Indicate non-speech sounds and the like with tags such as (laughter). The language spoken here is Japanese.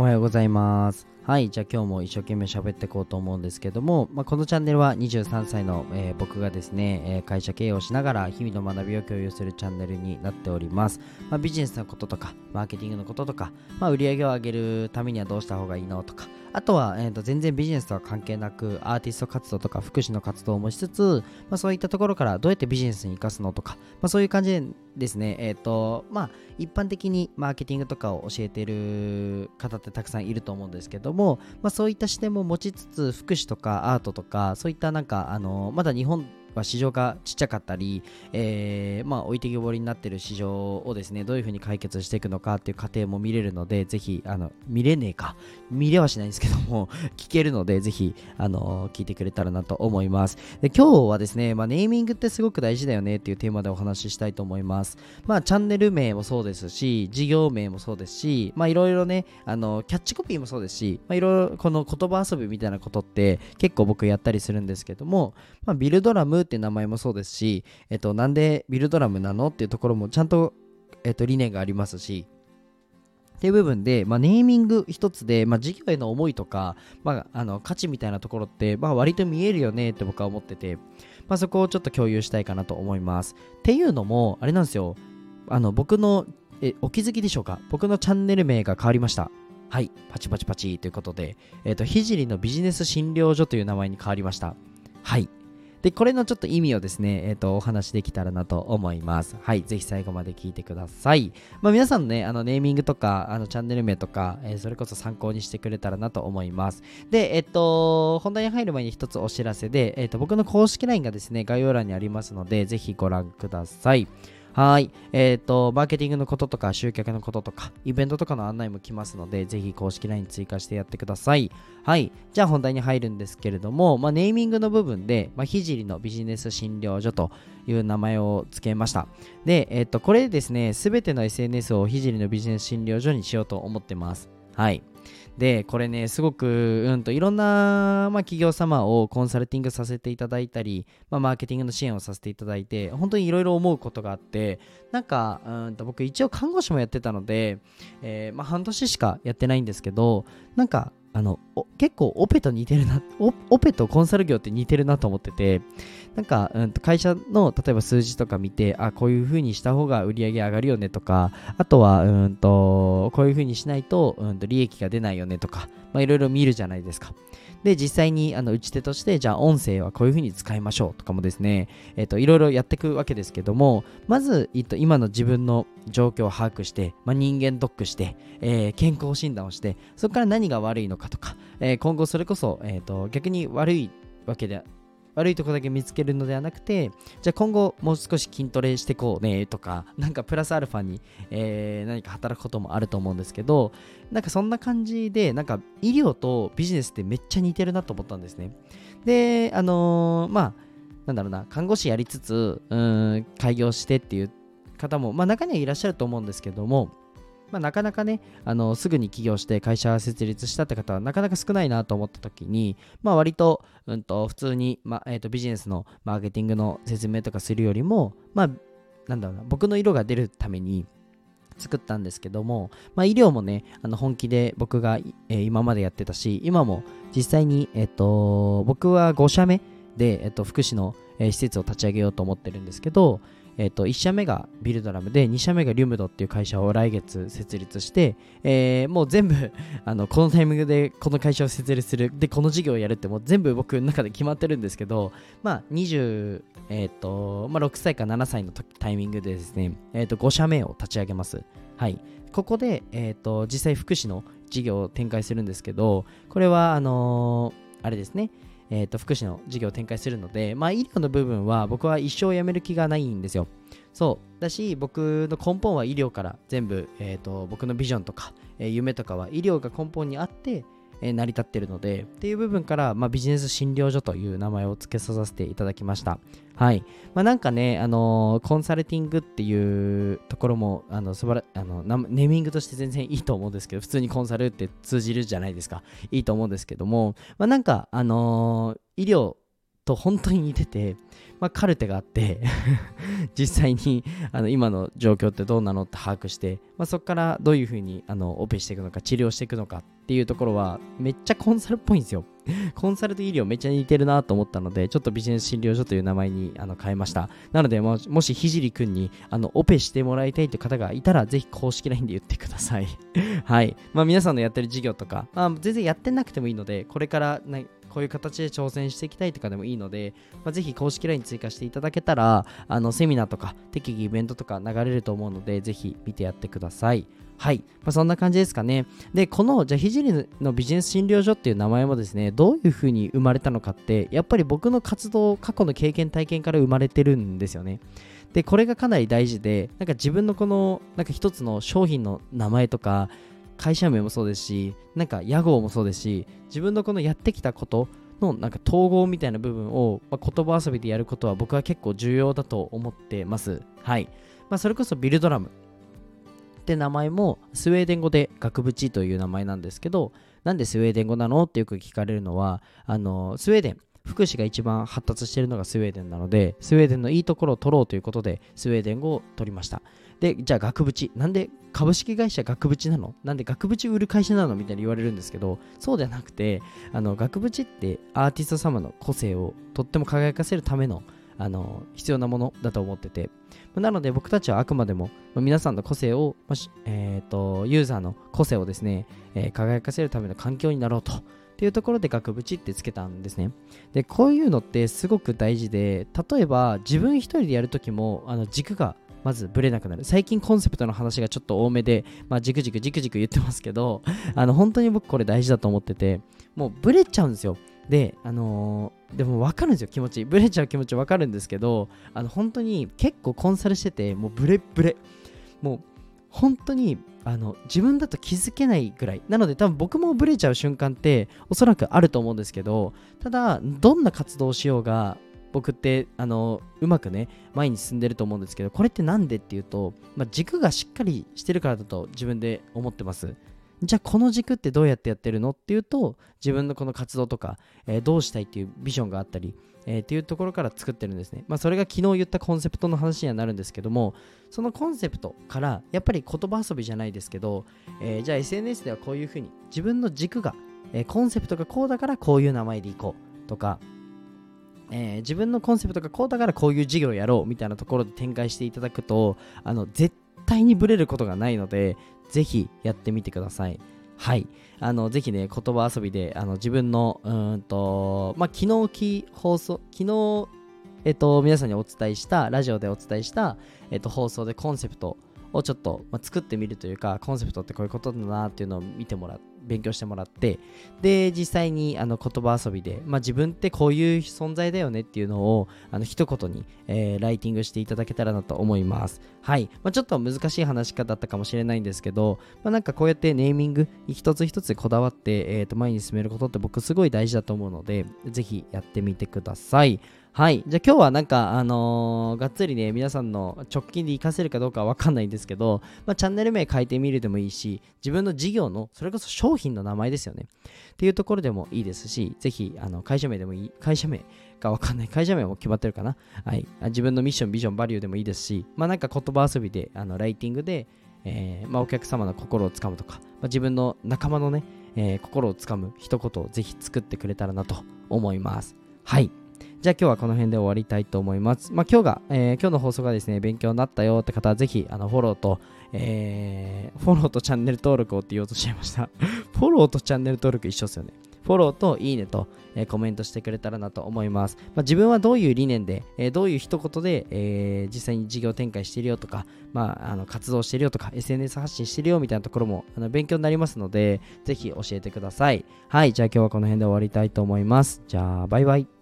おはようございます。はい、じゃあ今日も一生懸命喋っていこうと思うんですけども、まあ、このチャンネルは23歳の、えー僕がですね、えー会社経営をしながら日々の学びを共有するチャンネルになっております。まあ、ビジネスのこととか、マーケティングのこととか、まあ、売り上げを上げるためにはどうした方がいいのとか、あとは、えーと全然ビジネスとは関係なくアーティスト活動とか福祉の活動もしつつ、まあ、そういったところからどうやってビジネスに生かすのとか、まあ、そういう感じでですね、えっ、と、まあ、一般的にマーケティングとかを教えている方ってたくさんいると思うんですけども、まあ、そういった視点も持ちつつ福祉とかアートとかそういったなんかあのまだ日本は市場がちっちゃかったり、えーまあ、置いてきぼりになってる市場をですねどういうふうに解決していくのかっていう過程も見れるのでぜひあの見れねえか見れはしないんですけども (laughs) 聞けるのでぜひあの聞いてくれたらなと思います。で今日はですね、まあ、ネーミングってすごく大事だよねっていうテーマでお話ししたいと思います。まあチャンネル名もそうですし事業名もそうですしまあいろいろねあのキャッチコピーもそうですしまあいろいろこの言葉遊びみたいなことって結構僕やったりするんですけどもまあビルドラムっていう名前もそうですしえっとなんでビルドラムなのっていうところもちゃんとえっと理念がありますしっていう部分で、まあ、ネーミング一つで、まあ、事業への思いとか、まあ、あの価値みたいなところって、まあ、割と見えるよねって僕は思ってて、まあ、そこをちょっと共有したいかなと思います。っていうのも、あれなんですよ、あの僕のえ、お気づきでしょうか？僕のチャンネル名が変わりました。はい、パチパチパチということで、えっ、と、ひじりのビジネス診療所という名前に変わりました。はい。で、これのちょっと意味をですね、えっ、と、お話できたらなと思います。はい、ぜひ最後まで聞いてください。まあ、皆さんのね、あのネーミングとか、あのチャンネル名とか、えーそれこそ参考にしてくれたらなと思います。で、えっと、本題に入る前に一つお知らせで、えっと、僕の公式 LINE がですね、概要欄にありますので、ぜひご覧ください。はい。えっ、と、マーケティングのこととか、集客のこととか、イベントとかの案内も来ますので、ぜひ公式 LINE 追加してやってください。はい。じゃあ本題に入るんですけれども、まあ、ネーミングの部分で、まあ、ひじりのビジネス診療所という名前を付けました。で、えっ、と、これですね、すべての SNS をひじりのビジネス診療所にしようと思ってます。はい。で、これね、すごく、うんと、いろんな、まあ、企業様をコンサルティングさせていただいたり、まあ、マーケティングの支援をさせていただいて、本当にいろいろ思うことがあって、なんか、うんと、僕一応看護師もやってたので、えーまあ、半年しかやってないんですけど、なんか、あの結構オペと似てるなオペとコンサル業って似てるなと思っててなんか、うん、会社の例えば数字とか見てあこういう風にした方が売り上げ上がるよねとかあとはうんとこういう風にしないと,、うん、と利益が出ないよねとかまあいろいろ見るじゃないですか。で実際にあの打ち手としてじゃあ音声はこういう風に使いましょうとかもですねえっ、といろいろやっていくわけですけどもまず、えっと、今の自分の状況を把握して、まあ、人間ドックして、えー健康診断をしてそこから何が悪いのかとか、えー今後それこそ、えー、と逆に悪いわけで悪いとこだけ見つけるのではなくてじゃあ今後もう少し筋トレしてこうねとかなんかプラスアルファに、えー何か働くこともあると思うんですけどなんかそんな感じでなんか医療とビジネスってめっちゃ似てるなと思ったんですね。であのーまあなんだろうな看護師やりつつうん開業してっていう方も、まあ、中にはいらっしゃると思うんですけどもまあ、なかなかね、あのすぐに起業して会社設立したって方はなかなか少ないなと思った時に、まあ、割と,、うん、と普通に、まあえー、とビジネスのマーケティングの説明とかするよりも、まあ、なんだろうな、僕の色が出るために作ったんですけども、まあ、医療もね、あの本気で僕が、えー今までやってたし、今も実際に、えっ、と、僕は5社目で、えっ、と、福祉の、えー施設を立ち上げようと思ってるんですけど、えっと1社目がビルドラムで2社目がリュムドっていう会社を来月設立して、えーもう全部 (laughs) あのこのタイミングでこの会社を設立する。でこの事業をやるってもう全部僕の中で決まってるんですけどまあ20、えっとまあ、6歳か7歳のタイミングでですね、えっと5社目を立ち上げます。はい。ここで、えっと実際福祉の事業を展開するんですけどこれはあのあれですね。えー、と福祉の事業を展開するので、まあ、医療の部分は僕は一生やめる気がないんですよ。そうだし僕の根本は医療から全部、えー、と僕のビジョンとか、えー夢とかは医療が根本にあって、え成り立ってるのでっていう部分から、まあ、ビジネス診療所という名前を付けさせていただきました。はい。まあ、なんかね、あのーコンサルティングっていうところも、あの、素晴ら、あの、ネーミングとして全然いいと思うんですけど、普通にコンサルって通じるじゃないですか。いいと思うんですけども、まあ、なんか、あのー医療と本当に似てて、まあ、カルテがあって (laughs) 実際にあの今の状況ってどうなのって把握して、まあ、そこからどういうふうにあのオペしていくのか治療していくのかっていうところはめっちゃコンサルっぽいんですよ。(laughs) コンサルと医療めっちゃ似てるなと思ったのでちょっとビジネス診療所という名前にあの変えました。なのでももしひじりくんにあのオペしてもらいたいという方がいたらぜひ公式 LINE で言ってください。(laughs) はい。まあ皆さんのやってる事業とか、まあ、全然やってなくてもいいのでこれから、ね、こういう形で挑戦していきたいとかでもいいので、まあ、ぜひ公式 LINE 追加していただけたら、あのセミナーとか適宜イベントとか流れると思うので、ぜひ見てやってください。はい。まあ、そんな感じですかね。で、この、じゃあ、ひじりのビジネス診療所っていう名前もですね、どういうふうに生まれたのかって、やっぱり僕の活動、過去の経験、体験から生まれてるんですよね。で、これがかなり大事で、なんか自分のこの、なんか一つの商品の名前とか、会社名もそうですし、なんか屋号もそうですし、自分のこのやってきたことのなんか統合みたいな部分を、まあ、言葉遊びでやることは僕は結構重要だと思ってます。はい。まあ、それこそビルドラムって名前もスウェーデン語で額縁という名前なんですけど、なんでスウェーデン語なのってよく聞かれるのは、あのスウェーデン、福祉が一番発達しているのがスウェーデンなので、スウェーデンのいいところを取ろうということで、スウェーデン語を取りました。で、じゃあ額縁。なんで株式会社額縁なの？なんで額縁売る会社なの？みたいに言われるんですけど、そうではなくて、あの、額縁ってアーティスト様の個性をとっても輝かせるための、あの、必要なものだと思ってて、なので僕たちはあくまでも、皆さんの個性を、まえっ、ー、と、ユーザーの個性をですね、えー、輝かせるための環境になろうと。っていうところで額縁ってつけたんですね。で、こういうのってすごく大事で、例えば自分一人でやるときも、あの軸がまずブレなくなる。最近コンセプトの話がちょっと多めで、まあ、じくじくじくじく言ってますけど、あの、本当に僕これ大事だと思ってて、もうブレちゃうんですよ。で、あのー、でも分かるんですよ、気持ち。ブレちゃう気持ち分かるんですけど、あの、本当に結構コンサルしてて、もうブレブレ。もう、本当にあの自分だと気づけないぐらい。なので多分僕もブレちゃう瞬間っておそらくあると思うんですけどただどんな活動をしようが僕ってあのうまくね前に進んでると思うんですけどこれって何でっていうと、まあ、軸がしっかりしてるからだと自分で思ってます。じゃあこの軸ってどうやってやってるのっていうと自分のこの活動とか、えー、どうしたいっていうビジョンがあったり、えー、っていうところから作ってるんですね。まあそれが昨日言ったコンセプトの話にはなるんですけどもそのコンセプトからやっぱり言葉遊びじゃないですけど、えー、じゃあ SNS ではこういうふうに自分の軸が、えコンセプトがこうだからこういう名前でいこうとかえー、自分のコンセプトがこうだからこういう事業をやろうみたいなところで展開していただくとあの絶対にブレることがないのでぜひやってみてください。はい。あのぜひね言葉遊びであの自分のうんとまあ昨日放送昨日えっと皆さんにお伝えしたラジオでお伝えしたえっと放送でコンセプトをちょっと、まあ、作ってみるというかコンセプトってこういうことだなっていうのを見てもらって勉強してもらってで実際にあの言葉遊びで、まあ、自分ってこういう存在だよねっていうのをあの一言に、えー、ライティングしていただけたらなと思います。はい、まあ、ちょっと難しい話し方だったかもしれないんですけど、まあ、なんかこうやってネーミング一つ一つこだわって、えー、と前に進めることって僕すごい大事だと思うのでぜひやってみてください。はい。じゃあ今日はなんか、あのー、がっつりね、皆さんの直近で活かせるかどうかわかんないんですけど、まあ、チャンネル名変えてみるでもいいし、自分の事業の、それこそ商品の名前ですよね。っていうところでもいいですし、ぜひ、あの、会社名でもいい、会社名がわかんない、会社名も決まってるかな。はい。自分のミッション、ビジョン、バリューでもいいですし、まあなんか言葉遊びで、あの、ライティングで、えー、まあお客様の心をつかむとか、まあ、自分の仲間のね、えー、心をつかむ一言をぜひ作ってくれたらなと思います。はい。じゃあ今日はこの辺で終わりたいと思います。まあ、今日が、えー、今日の放送がですね、勉強になったよって方はぜひ、あの、フォローと、えー、フォローとチャンネル登録をって言おうとしちゃいました。(laughs) フォローとチャンネル登録一緒ですよね。フォローといいねと、えー、コメントしてくれたらなと思います。まあ、自分はどういう理念で、えー、どういう一言で、えー、実際に事業展開してるよとか、まあ、あの活動してるよとか、SNS 発信してるよみたいなところもあの勉強になりますので、ぜひ教えてください。はい、じゃあ今日はこの辺で終わりたいと思います。じゃあ、バイバイ。